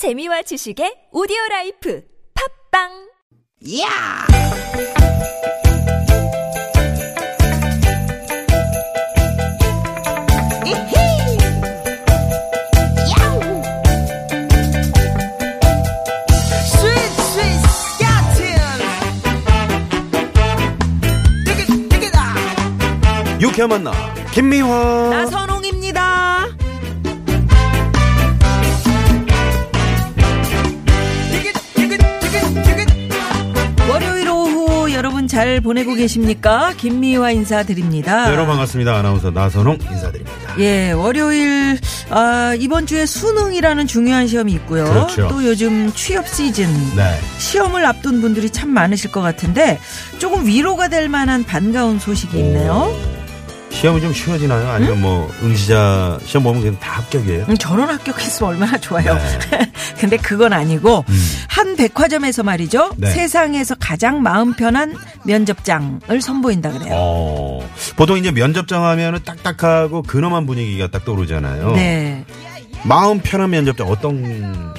재미와 지식의 오디오 라이프 팝빵 야! 이히! 야우! 스윗 스윗 스카틴! 디귿 디귿아! 유쾌한 만나 김미화 나선 여러분 잘 보내고 계십니까? 김미화 인사드립니다. 네, 여러분 반갑습니다 아나운서 나선홍 인사드립니다 예, 월요일 아, 이번 주에 수능이라는 중요한 시험이 있고요. 그렇죠. 또 요즘 취업 시즌. 네 시험을 앞둔 분들이 참 많으실 것 같은데 조금 위로가 될 만한 반가운 소식이 있네요. 시험이 좀 쉬워지나요 아니면 뭐 응시자 시험 보면 그냥 다 합격이에요 음, 저런 합격했으면 얼마나 좋아요. 네. 근데 그건 아니고 음. 한 백화점에서 말이죠. 네. 세상에서 가장 마음 편한 면접장을 선보인다 그래요. 어, 보통 이제 면접장 하면은 딱딱하고 근엄한 분위기가 딱 떠오르잖아요 네. 마음 편한 면접장 어떤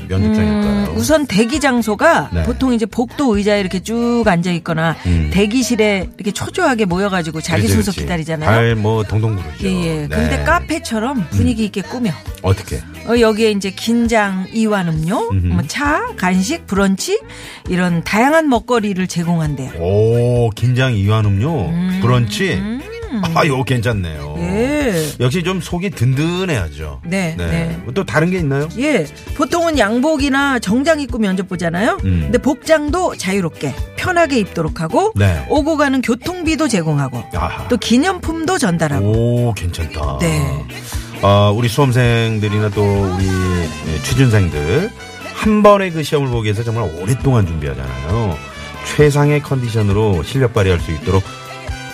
면접장일까요 음, 우선 대기 장소가 네. 보통 이제 복도 의자에 이렇게 쭉 앉아 있거나 음. 대기실에 이렇게 초조하게 모여가지고 자기 그렇지, 순서 그렇지. 기다리잖아요. 발뭐 동동 구르죠 예, 예. 네. 음. 근데 카페처럼 분위기 있게 꾸며. 어떻게 어, 여기에 이제 긴장 이완 음료. 뭐 차, 간식, 브런치 이런 다양한 먹거리를 제공한대요. 오 긴장 이완 음료 브런치 음. 아 이거 괜찮네요 예. 역시 좀 속이 든든해야죠 네, 네. 또 다른 게 있나요 예. 보통은 양복이나 정장 입고 면접 보잖아요. 음. 근데 복장도 자유롭게 편하게 입도록 하고 네. 오고 가는 교통비도 제공하고 아하. 또 기념품도 전달하고 오, 괜찮다. 네. 아, 우리 수험생들이나 또 우리 예, 취준생들 한 번에 그 시험을 보기 위해서 정말 오랫동안 준비하잖아요. 최상의 컨디션으로 실력 발휘할 수 있도록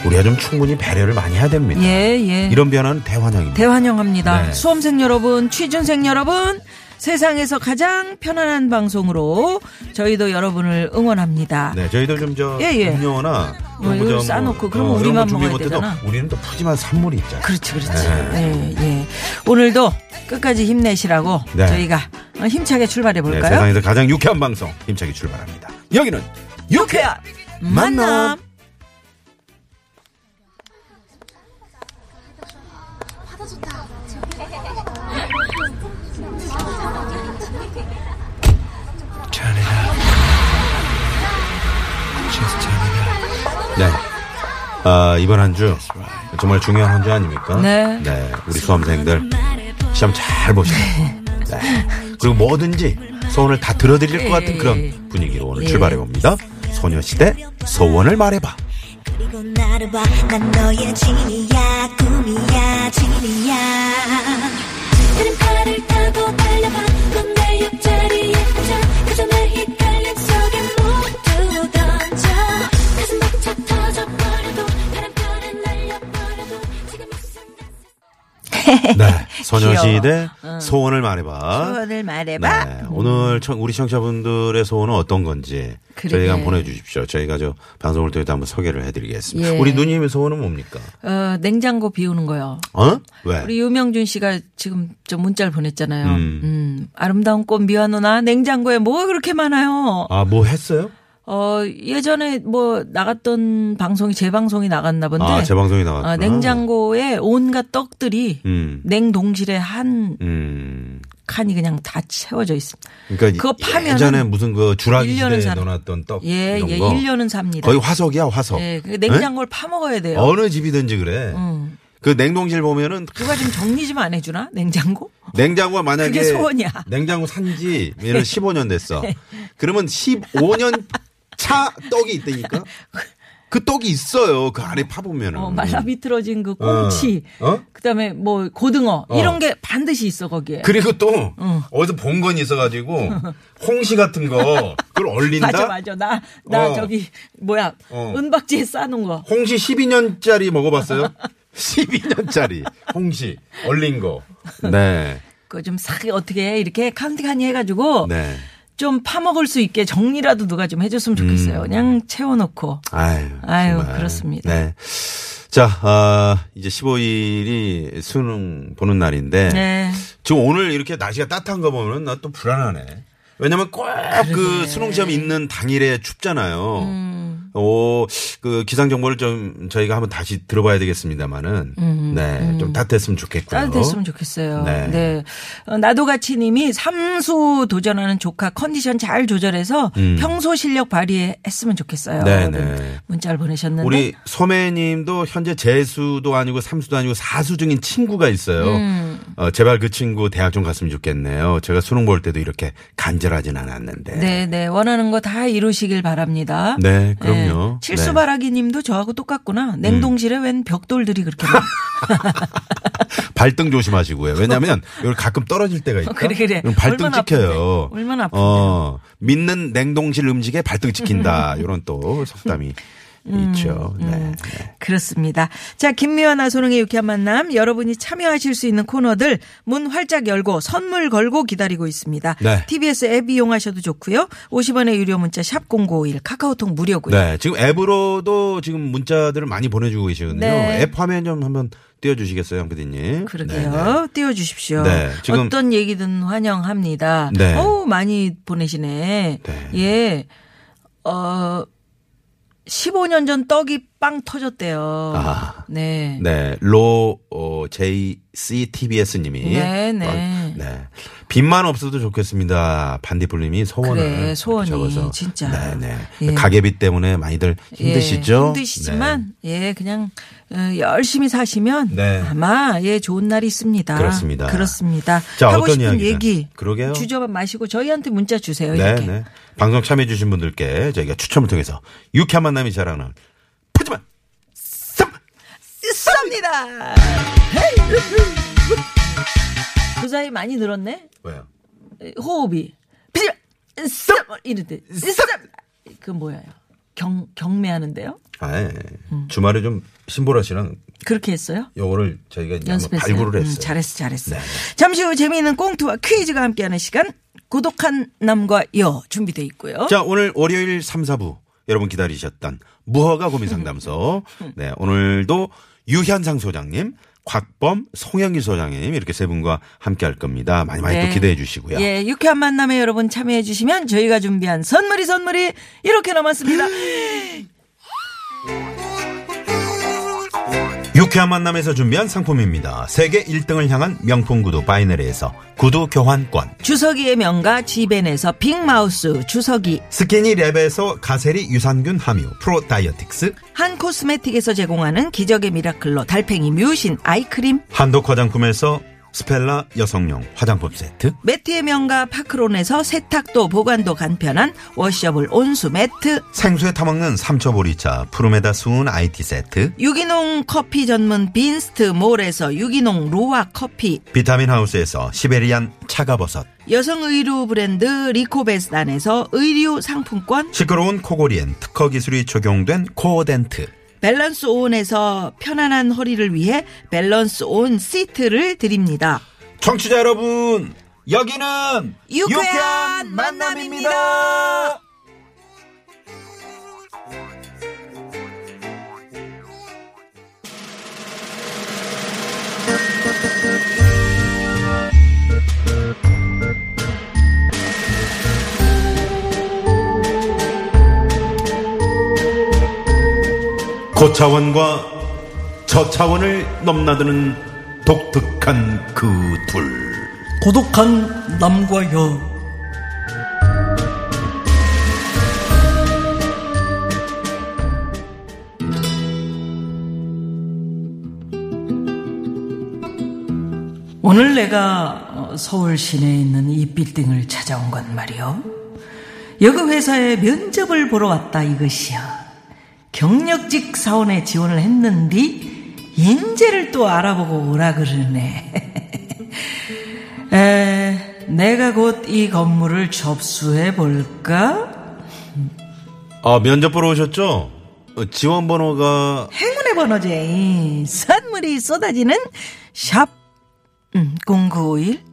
우리가 좀 충분히 배려를 많이 해야 됩니다. 예, 예. 이런 변화는 대환영입니다. 대환영합니다. 네. 수험생 여러분, 취준생 여러분, 세상에서 가장 편안한 방송으로 저희도 여러분을 응원합니다. 네, 저희도 좀저 예, 예. 음료나 뭐거 이거 좀 싸놓고 그러면 이런 우리만 먹어야 되잖아. 우리는 또 푸짐한 선물이 있잖아요. 그렇지, 그렇지. 네. 예, 예. 오늘도 끝까지 힘내시라고 네. 저희가 힘차게 출발해 네, 볼까요? 세상에서 가장 유쾌한 방송 힘차게 출발합니다. 여기는 유쾌한 만남. 네. 아, 이번 한 주 정말 중요한 한 주 아닙니까? 네. 우리 수험생들 시험 잘 보시고. 네. 그리고 뭐든지 소원을 다 들어드릴 것 같은 그런 분위기로 오늘 네. 출발해 봅니다. 소녀시대 소원을 말해봐. 그리고 나를 봐, 난 너의 진이야, 꿈이야, 진이야. 그림파를 타고 달려봐, 넌내 옆자리에 네. 소녀시대 소원을 말해봐. 소원을 말해봐. 네. 오늘 청- 우리 청취자분들의 소원은 어떤 건지 그러게. 저희가 한번 보내주십시오. 저희가 저 방송을 통해서 한번 소개를 해드리겠습니다. 예. 우리 누님의 소원은 뭡니까? 어, 냉장고 비우는 거요. 어? 왜? 우리 유명준 씨가 지금 좀 문자를 보냈잖아요. 음. 음. 아름다운 꽃 미화 누나 냉장고에 뭐가 그렇게 많아요? 아, 뭐 했어요? 어, 예전에 뭐 나갔던 방송이 재방송이 나갔나 본데. 아, 재방송이 나왔구나. 어, 냉장고에 온갖 떡들이 음. 냉동실에 한 음. 칸이 그냥 다 채워져 있습니다. 그러니까 그거 파면은 예전에 무슨 그 주라기 1년은 시대에 살- 넣어놨던 떡 예, 이런 예, 거 1년은 삽니다. 거의 화석이야 화석. 예, 그 냉장고를 파먹어야 돼요. 어느 집이든지 그래. 음. 그 냉동실 보면은 누가 좀 정리 좀 안 해주나? 냉장고? 냉장고가 만약에 그게 소원이야. 냉장고 산지 15년 됐어. 그러면 15년 차 떡이 있다니까. 그 떡이 있어요. 그 안에 파보면은. 어, 말라 비틀어진 그 꽁치. 어? 어? 그 다음에 뭐 고등어 어. 이런 게 반드시 있어 거기에. 그리고 또 어 디서 본 건 있어가지고 홍시 같은 거 그걸 얼린다. 맞아 맞아 나나 어. 저기 뭐야 어. 은박지에 싸놓은 거. 홍시 12년짜리 먹어봤어요? 12년짜리 홍시 얼린 거. 네. 그거 좀 싹 어떻게 이렇게 칸티칸이 해가지고 네. 좀 파먹을 수 있게 정리라도 누가 좀 해줬으면 좋겠어요. 그냥 채워놓고. 아유. 아유, 정말. 그렇습니다. 네. 자, 아, 이제 15일이 수능 보는 날인데. 네. 지금 오늘 이렇게 날씨가 따뜻한 거 보면 나 또 불안하네. 왜냐면 꼭 그 수능 시험 있는 당일에 춥잖아요. 음. 오, 그 기상 정보를 좀 저희가 한번 다시 들어봐야 되겠습니다만은, 네, 좀 따뜻했으면 좋겠고요. 음, 따뜻했으면 좋겠어요. 네. 네. 어, 나도가치님이 삼수 도전하는 조카 컨디션 잘 조절해서 평소 실력 발휘했으면 좋겠어요. 음. 네, 네. 문자를 보내셨는데. 우리 소매 님도 현재 재수도 아니고 삼수도 아니고 사수 중인 친구가 있어요. 음. 어, 제발 그 친구 대학 좀 갔으면 좋겠네요. 제가 수능 볼 때도 이렇게 간절하진 않았는데. 네, 네. 원하는 거 다 이루시길 바랍니다. 네, 그럼요. 칠수바라기 님도 저하고 똑같구나. 냉동실에 웬 벽돌들이 그렇게. 발등 조심하시고요. 왜냐하면 여기 가끔 떨어질 때가 있다. 어, 그래, 그래. 발등 얼마나 찍혀요. 아픈데. 얼마나 아픈데. 어, 믿는 냉동실 음식에 발등 찍힌다. 이런 또 속담이 음, 있죠. 네. 그렇습니다. 자, 김미화 나소롱의 유쾌한 만남. 여러분이 참여하실 수 있는 코너들 문 활짝 열고 선물 걸고 기다리고 있습니다. 네. TBS 앱 이용하셔도 좋고요. 50원의 유료 문자 샵 0951 카카오톡 무료고요. 네. 지금 앱으로도 지금 문자들을 많이 보내주고 계시거든요. 네. 앱 화면 좀 한번 띄워주시겠어요, 양 PD님? 그러게요. 네, 띄워주십시오. 네, 지금- 어떤 얘기든 환영합니다. 네. 어우, 많이 보내시네. 네. 예. 어, 15년 전 떡이 빵 터졌대요. 아. 네. 네. 로, 어, JCTBS님이. 네, 네. 네. 빚만 없어도 좋겠습니다. 반디풀님이 소원을. 그래, 소원이 적어서. 진짜. 네, 네. 예. 가계빚 때문에 많이들 힘드시죠? 예, 힘드시지만 예 그냥 어, 열심히 사시면 네. 아마 예 좋은 날이 있습니다. 그렇습니다. 그렇습니다. 자, 하고 어떤 싶은 이야기가? 얘기 그러게요. 주저 마시고 저희한테 문자 주세요. 네, 이렇게. 네. 방송 참여해주신 분들께 저희가 추첨을 통해서 유쾌한 만남이 자랑하는 푸짐한 쌈! 쌉니다. 그 사이 많이 늘었네. 왜요? 호흡이 비자 쌈. 그 뭐야요? 경 경매하는데요? 아, 예. 주말에 좀 신보라 씨랑 그렇게 했어요? 요거를 저희가 연습했어요. 발굴을 음, 했어요. 잘했어, 잘했어. 네, 네. 잠시 후 재미있는 꽁트와 퀴즈가 함께하는 시간. 고독한 남과 여 준비돼 있고요. 자, 오늘 월요일 3, 4부 여러분 기다리셨던 무허가 고민 상담소. 네, 오늘도 유현상 소장님, 곽범, 송영기 소장님 이렇게 세 분과 함께 할 겁니다. 많이 많이 또 기대해 주시고요. 예, 유쾌한 만남에 여러분 참여해 주시면 저희가 준비한 선물이 선물이 이렇게 남았습니다. 유쾌한 만남에서 준비한 상품입니다. 세계 1등을 향한 명품 구두 바이네리에서 구두 교환권. 주서기의 명가 지벤에서 빅마우스 주서기 스키니 랩에서 가세리 유산균 함유 프로 다이어틱스. 한 코스메틱에서 제공하는 기적의 미라클로 달팽이 뮤신 아이크림 한독 화장품에서 스펠라 여성용 화장품 세트. 매트의 명가 파크론에서 세탁도 보관도 간편한 washable 온수 매트 생수에 타먹는 삼초보리차 푸르메다 수은 IT 세트. 유기농 커피 전문 빈스트 몰에서 유기농 루아 커피 비타민 하우스에서 시베리안 차가버섯. 여성 의류 브랜드 리코베스단에서 의류 상품권 시끄러운 코골이엔 특허 기술이 적용된 코어덴트. 밸런스 온에서 편안한 허리를 위해 밸런스 온 시트를 드립니다. 청취자 여러분, 여기는 유쾌한 만남입니다. 고차원과 저차원을 넘나드는 독특한 그 둘. 고독한 남과 여 오늘 내가 어, 서울 시내에 있는 이 빌딩을 찾아온 건 말이요. 여기 회사에 면접을 보러 왔다 이것이야. 경력직 사원에 지원을 했는데 인재를 또 알아보고 오라 그러네. 에, 내가 곧 이 건물을 접수해 볼까? 아, 면접 보러 오셨죠? 어, 지원 번호가 행운의 번호제 선물이 쏟아지는 샵 음, 0951.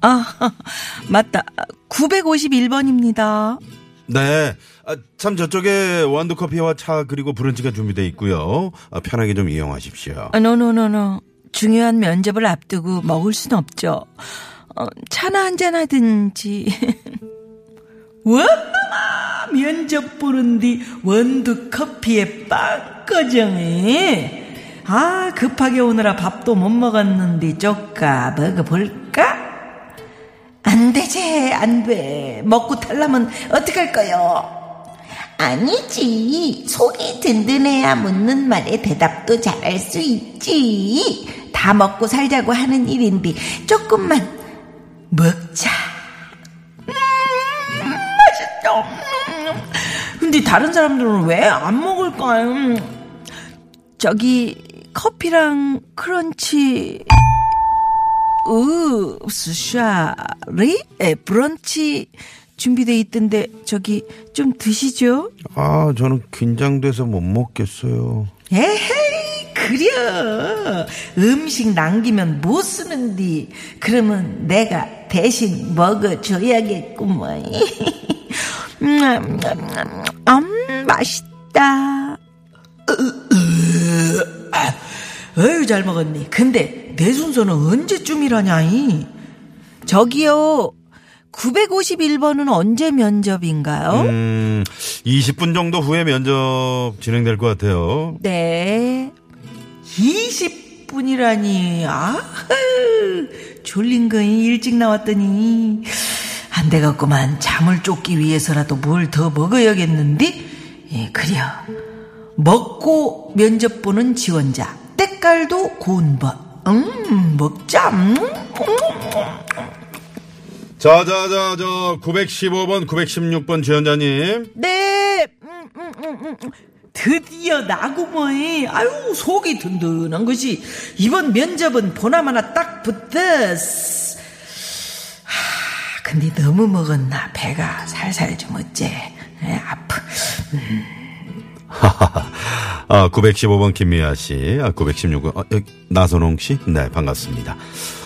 아, 맞다. 951번입니다. 네. 아, 참 저쪽에 원두 커피와 차 그리고 브런치가 준비되어 있고요. 아, 편하게 좀 이용하십시오. 아, no no no no. 중요한 면접을 앞두고 먹을 순 없죠. 어, 차나 한잔 하든지. 오마마 면접 보는디 원두 커피에 빵꺼정 해. 아 급하게 오느라 밥도 못 먹었는데 쪼까 먹어볼까? 안 되지 안 돼. 먹고 탈라면 어떡할 거요? 아니지. 속이 든든해야 묻는 말에 대답도 잘할 수 있지. 다 먹고 살자고 하는 일인데 조금만 먹자. 음, 맛있다. 음. 근데 다른 사람들은 왜 안 먹을까요? 음. 저기 커피랑 크런치 으, 스샤리? 에, 브런치 준비돼 있던데 저기 좀 드시죠? 아, 저는 긴장돼서 못 먹겠어요. 에헤이 그려 음식 남기면 못 쓰는디 그러면 내가 대신 먹어줘야겠구먼 음, 음, 음, 맛있다 어휴 잘 먹었니 근데 내 순서는 언제쯤이라냐이 저기요 951번은 언제 면접인가요? 음, 20분 정도 후에 면접 진행될 것 같아요. 네. 20분이라니. 아, 졸린 거니 일찍 나왔더니 안 돼갖구만. 잠을 쫓기 위해서라도 뭘 더 먹어야겠는데. 예, 그려. 먹고 면접 보는 지원자. 때깔도 고운 법. 음, 먹자. 음. 자, 자, 자, 저, 915번, 916번 지원자님. 네. 음, 음, 음, 음. 드디어 나구머니 아유 속이 든든한 것이 이번 면접은 보나마나 딱 붙었어. 하, 근데 너무 먹었나 배가 살살 좀 어째 에, 아프. 아, 915번 김미아 씨, 아, 916번, 어, 여기 나선홍 씨? 네, 반갑습니다.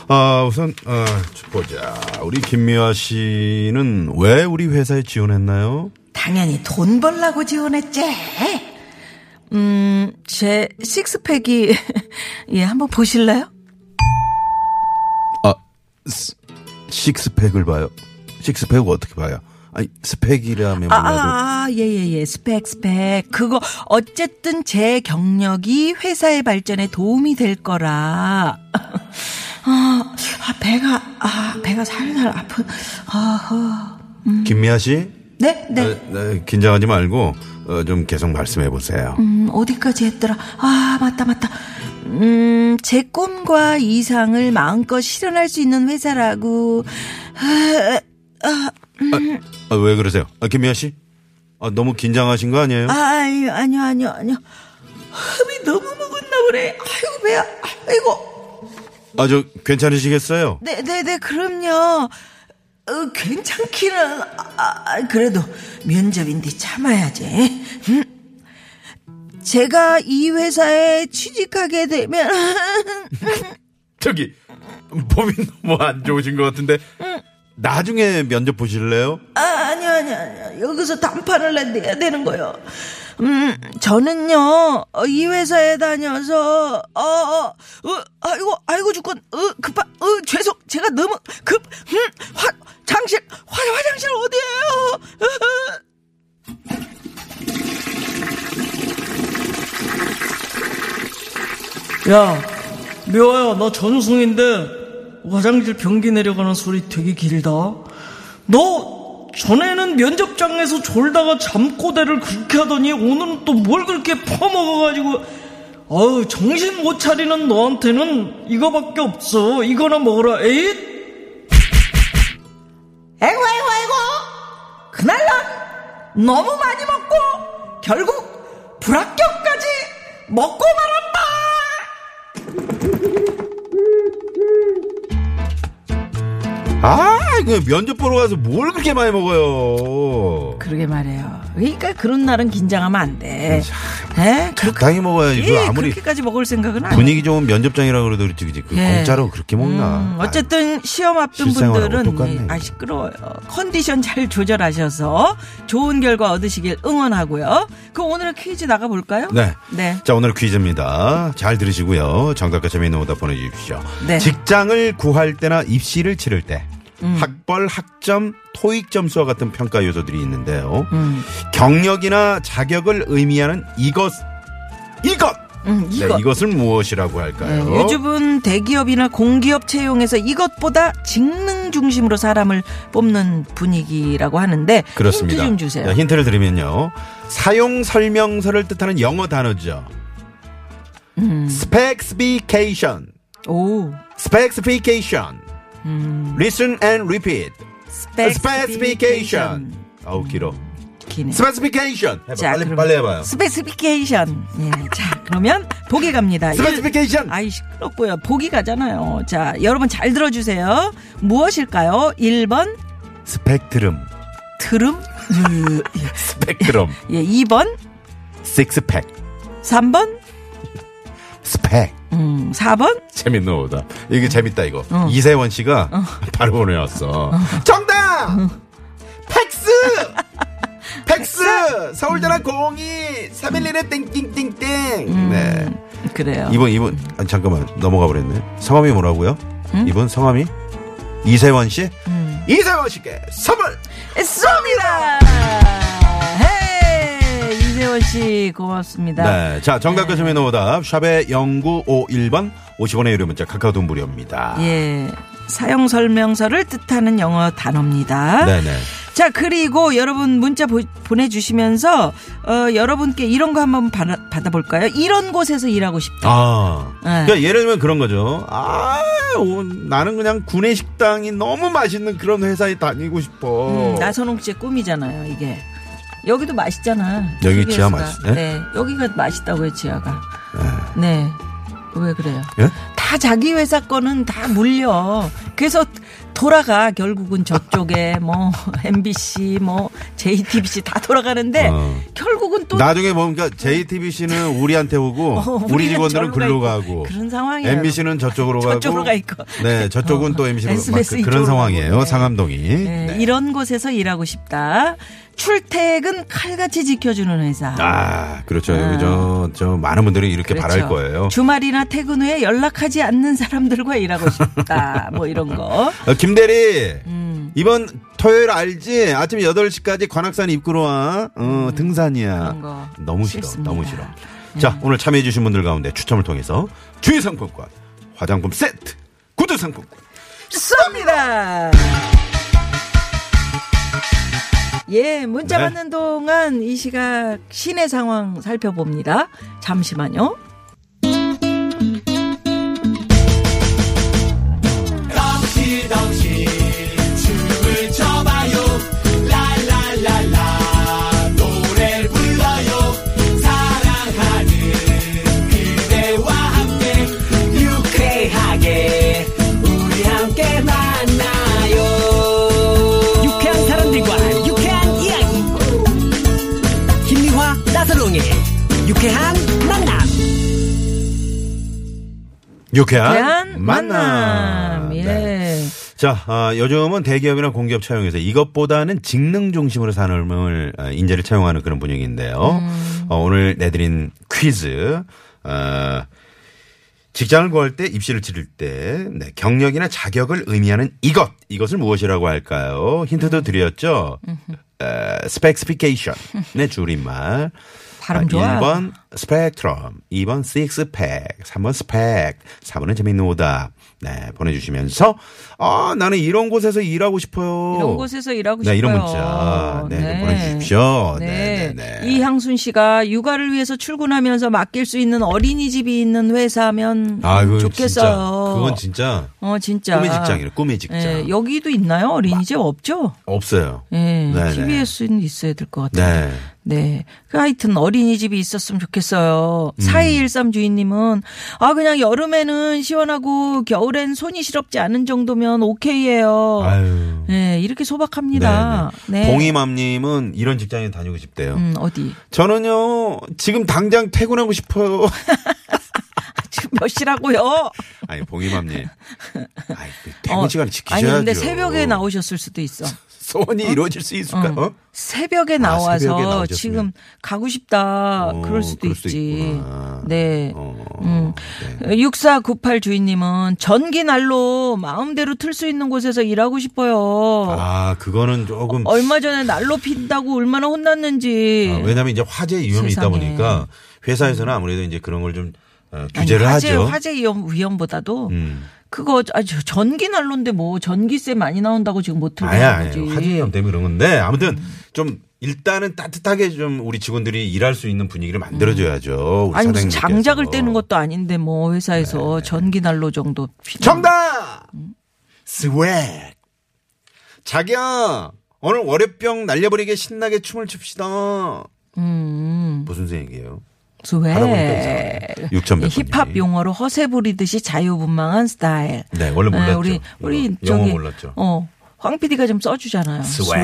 아, 우선, 어, 보자. 우리 김미아 씨는 왜 우리 회사에 지원했나요? 당연히 돈 벌라고 지원했지. 음, 제 식스팩이 예 한번 보실래요? 아, 스- 식스팩을 봐요. 식스팩을 어떻게 봐요? 아니, 스펙이라면 아, 몰라도. 아, 아, 예, 예, 예. 스펙, 스펙. 그거, 어쨌든 제 경력이 회사의 발전에 도움이 될 거라. 아, 아, 배가, 아, 배가 살살 아프, 아, 김미아 씨? 네, 네. 어, 네, 긴장하지 말고, 어, 좀 계속 말씀해 보세요. 음, 어디까지 했더라? 아, 맞다, 맞다. 음, 제 꿈과 이상을 마음껏 실현할 수 있는 회사라고. 아, 아, 아, 왜 그러세요? 아, 김미아 씨? 아, 너무 긴장하신 거 아니에요? 아유, 아니요, 아니요, 아니요. 흡이 너무 먹었나 그래. 아이고, 배야. 아이고. 아, 저, 괜찮으시겠어요? 네, 네, 네, 그럼요. 어, 괜찮기는, 아, 아, 그래도 면접인데 참아야지. 음. 제가 이 회사에 취직하게 되면, 저기, 몸이 너무 안 좋으신 것 같은데, 나중에 면접 보실래요? 아, 아니요, 아니요, 아니요. 여기서 단판을 내야 되는 거요. 음, 저는요, 어, 이 회사에 다녀서, 어, 어, 어, 아이고, 아이고, 죽건, 어, 급하, 어, 죄송, 제가 너무 급, 음, 화, 장실, 화, 화장실 어디에요? 야, 묘아야, 나 전우승인데 화장실 변기 내려가는 소리 되게 길다. 너 전에는 면접장에서 졸다가 잠꼬대를 그렇게 하더니 오늘은 또 뭘 그렇게 퍼먹어가지고 어우 정신 못 차리는 너한테는 이거밖에 없어. 이거나 먹어라. 에잇. 에고 에고 에고. 그날 난 너무 많이 먹고 결국 불합격까지 먹고 말았 아, 그 면접 보러 가서 뭘 그렇게 많이 먹어요? 그러게 말이에요. 그러니까 그런 날은 긴장하면 안 돼. 에? 그, 적당히 먹어야지. 그 예, 아무리 그렇게까지 먹을 생각은 아니에요. 분위기 좋은 면접장이라 그래도 그렇지, 그지? 그 예. 공짜로 그렇게 먹나? 음, 어쨌든 시험 앞둔 분들은. 예, 아 시끄러워요. 컨디션 잘 조절하셔서 좋은 결과 얻으시길 응원하고요. 그럼 오늘 퀴즈 나가 볼까요? 네. 네. 자, 오늘 퀴즈입니다. 잘 들으시고요. 정답과 재미있는 오답 보내 주십시오. 네. 직장을 구할 때나 입시를 치를 때, 음. 학벌, 학점, 토익 점수와 같은 평가 요소들이 있는데요. 음. 경력이나 자격을 의미하는 이것, 이것! 음, 이거. 네, 이것을 무엇이라고 할까요? 네, 요즘은 대기업이나 공기업 채용에서 이것보다 직능 중심으로 사람을 뽑는 분위기라고 하는데 그렇습니다. 힌트 좀 주세요. 자, 힌트를 드리면요. 사용 설명서를 뜻하는 영어 단어죠. 음. specification, 오, specification, 음, listen and repeat. specification. 어우 길어. 기네. specification. 해봐. 자, 빨리 그럼 빨리 해봐요. specification. 예. 자, 그러면 보기 갑니다. specification. 아이 시끄럽고요. 보기 가잖아요. 자, 여러분 잘 들어주세요. 무엇일까요? 1번 스펙트럼. 트름. 으, 예. 스펙트럼. 예, 2번, six-pack. 3번, 스펙. 음, 4번. 재밌는 오다. 이게 재밌다 이거. 어. 이세원 씨가 바로 보내왔어. 정답. 팩스. 팩스. 서울전화 02 311에 땡땡땡땡. 네. 그래요. 이분 이분 아, 잠깐만 넘어가 버렸네. 성함이 뭐라고요? 이분 성함이 이세원 씨. 이세원 씨께 선물. 쏩니다. 이세원 씨 고맙습니다. 네. 자, 정답과 재미있는 오답 샵의 0951번 50원의 유료 문자 카카오톡 무료입니다. 예. 사용 설명서를 뜻하는 영어 단어입니다. 네네. 자, 그리고 여러분 문자 보, 내주시면서 어, 여러분께 이런 거 한번 받아, 받아 볼까요? 이런 곳에서 일하고 싶다. 아. 네. 그러니까 예를 들면 그런 거죠. 아, 오, 나는 그냥 구내 식당이 너무 맛있는 그런 회사에 다니고 싶어. 음, 나선홍 씨의 꿈이잖아요, 이게. 여기도 맛있잖아. 여기 KBS 지하 가. 맛있- 네? 네, 여기가 맛있다고요, 지하가. 네. 왜 그래요? 예? 다 자기 회사 거는 다 물려. 그래서 돌아가 결국은 저쪽에 뭐 MBC 뭐 JTBC 다 돌아가는데 어. 결국은 또 나중에 뭔가 JTBC는 우리한테 오고 어, 우리 직원들은 글로 가. 가고 그런 상황이에요. MBC는 저쪽으로 가고 저쪽으로 가 있고. 네, 저쪽은 어, 또 MBC로 막 그- 그런 상황이에요. 네. 상암동이. 네, 네. 이런 곳에서 일하고 싶다. 출퇴근 칼같이 지켜주는 회사. 아, 그렇죠. 여기 저, 저, 많은 분들이 이렇게 그렇죠. 바랄 거예요. 주말이나 퇴근 후에 연락하지 않는 사람들과 일하고 싶다. 뭐 이런 거. 어, 김대리, 음. 이번 토요일 알지? 아침 8시까지 관악산 입구로 와. 어, 등산이야. 음. 거 너무 싫어. 싫습니다. 너무 싫어. 자, 오늘 참여해주신 분들 가운데 추첨을 통해서 주의 상품권, 화장품 세트, 구두 상품권. 쏩니다. 예, 문자 네. 받는 동안 이 시각 시내 상황 살펴봅니다. 잠시만요. 유쾌한 유쾌한 대한 만남. 만남. 예. 네. 자, 아, 요즘은 대기업이나 공기업 채용에서 이것보다는 직능 중심으로 사람을 아, 인재를 채용하는 그런 분위기인데요. 음. 어, 오늘 내드린 퀴즈. 어, 직장을 구할 때 입시를 치를 때 네, 경력이나 자격을 의미하는 이것 이것을 무엇이라고 할까요? 힌트도 드렸죠. 에, specification의 줄임말. 발음 아, 좋아. 1번 스펙트럼, 2번 식스팩, 3번 스펙, 4번은 재밌는 오답. 네, 보내주시면서, 아, 나는 이런 곳에서 일하고 싶어요. 이런 곳에서 일하고 네, 싶어요. 이런 문자. 네, 좀 보내주십시오. 네, 네, 네. 이향순 씨가 육아를 위해서 출근하면서 맡길 수 있는 어린이집이 있는 회사면 아, 좋겠어요. 진짜, 그건 진짜 어, 진짜. 꿈의 직장이에요. 꿈의 직장. 예, 여기도 있나요? 어린이집 없죠? 없어요. 예, 네, 네. TBS는 있어야 될 것 같아요. 네. 네. 그 하여튼 어린이집이 있었으면. 좋겠어요. 음. 4213 주인님은, 아, 그냥 여름에는 시원하고 겨울엔 손이 시렵지 않은 정도면 오케이예요. 아유. 네, 이렇게 소박합니다. 네. 네. 봉이맘 님은 이런 직장에 다니고 싶대요. 음, 어디? 저는요 지금 당장 퇴근하고 싶어요. 지금 몇 시라고요? 아니 봉이맘님, 아이 그 퇴근 어, 시간 지키셔야죠. 아니, 근데 새벽에 나오셨을 수도 있어. 소원이 이루어질 수 있을까? 응. 어? 새벽에 아, 나와서 새벽에. 지금 가고 싶다. 어, 그럴 수도 그럴 있지. 네. 어, 음. 네. 6498 주인님은 전기 난로 마음대로 틀 수 있는 곳에서 일하고 싶어요. 아 그거는 조금 얼마 전에 난로 핀다고 얼마나 혼났는지. 아, 왜냐하면 이제 화재 위험이 있다 세상에. 보니까 회사에서는 아무래도 이제 그런 걸좀 어, 규제를 아니, 화재, 하죠. 화재 위험, 위험보다도 음. 그거 아, 저 전기 난로인데 뭐 전기세 많이 나온다고 지금 못 틀고 아야, 아야. 거지. 화재 위험 때문에 그런 건데 아무튼 음. 좀 일단은 따뜻하게 좀 우리 직원들이 일할 수 있는 분위기를 만들어줘야죠. 아니 무슨. 장작을 떼는 것도 아닌데 뭐 회사에서 전기 난로 정도 필요. 정답! 스웩! 자기야, 오늘 월요병 날려버리게 신나게 춤을 춥시다. 음. 무슨 얘기예요? 이상하네. 6100 힙합. 용어로 허세 부리듯이 자유분방한 스타일. 네, 원래 몰랐죠. 우리 우리 이거. 영어 저기 몰랐죠. 어. 황 PD가 좀 써주잖아요. swag. swag.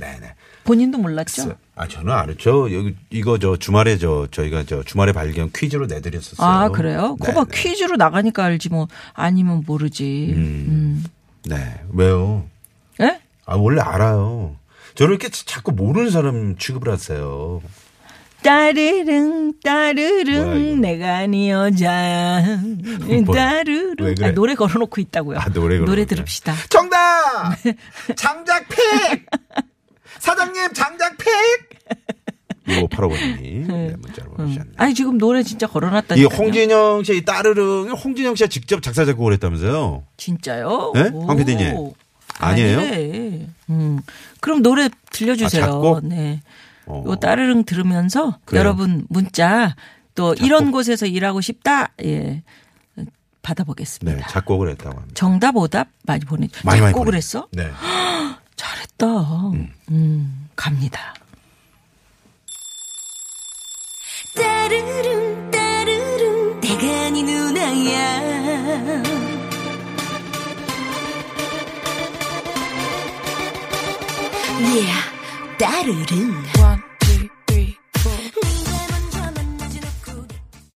네네. 본인도 몰랐죠? 아, 저는 알았죠. 여기, 이거 저 주말에 저, 저희가 저 주말에 발견 퀴즈로 내드렸었어요. 아 그래요? 네, 거봐 네. 퀴즈로 나가니까 알지 뭐 아니면 모르지. 음. 네. 왜요? 예? 아, 원래 알아요. 저는 이렇게 자꾸 모르는 사람 취급을 하세요. 따르릉 따르릉? 내가 네 여자야? 왜 따르릉 그래? 아, 노래 걸어놓고 있다고요. 아, 노래 걸어놓고 들읍시다. 정답! 장작팩! 사장님, 장작팩! 1585번님이 네, 문자로 보내주셨네요. 아니 지금 노래 진짜 이 걸어놨다니까요. 홍진영 씨의 따르릉, 홍진영 씨가 직접 작사, 작곡을 했다면서요? 진짜요? 네? 오. 황 PD님. 아니에요? 아니래. 음. 그럼 노래 들려주세요. 아, 작곡? 네. 어. 요 따르릉 들으면서 그래요. 여러분 문자 또 이런 곳에서 일하고 싶다. 예. 네, 받아보겠습니다. 작곡을 했다고 합니다. 정답 오답 많이 보내주. 많이 많이 작곡을 보내- 했어? 네. 잘했다. 음. 갑니다. 따르릉 따르릉 내가 네 누나야 yeah 따르릉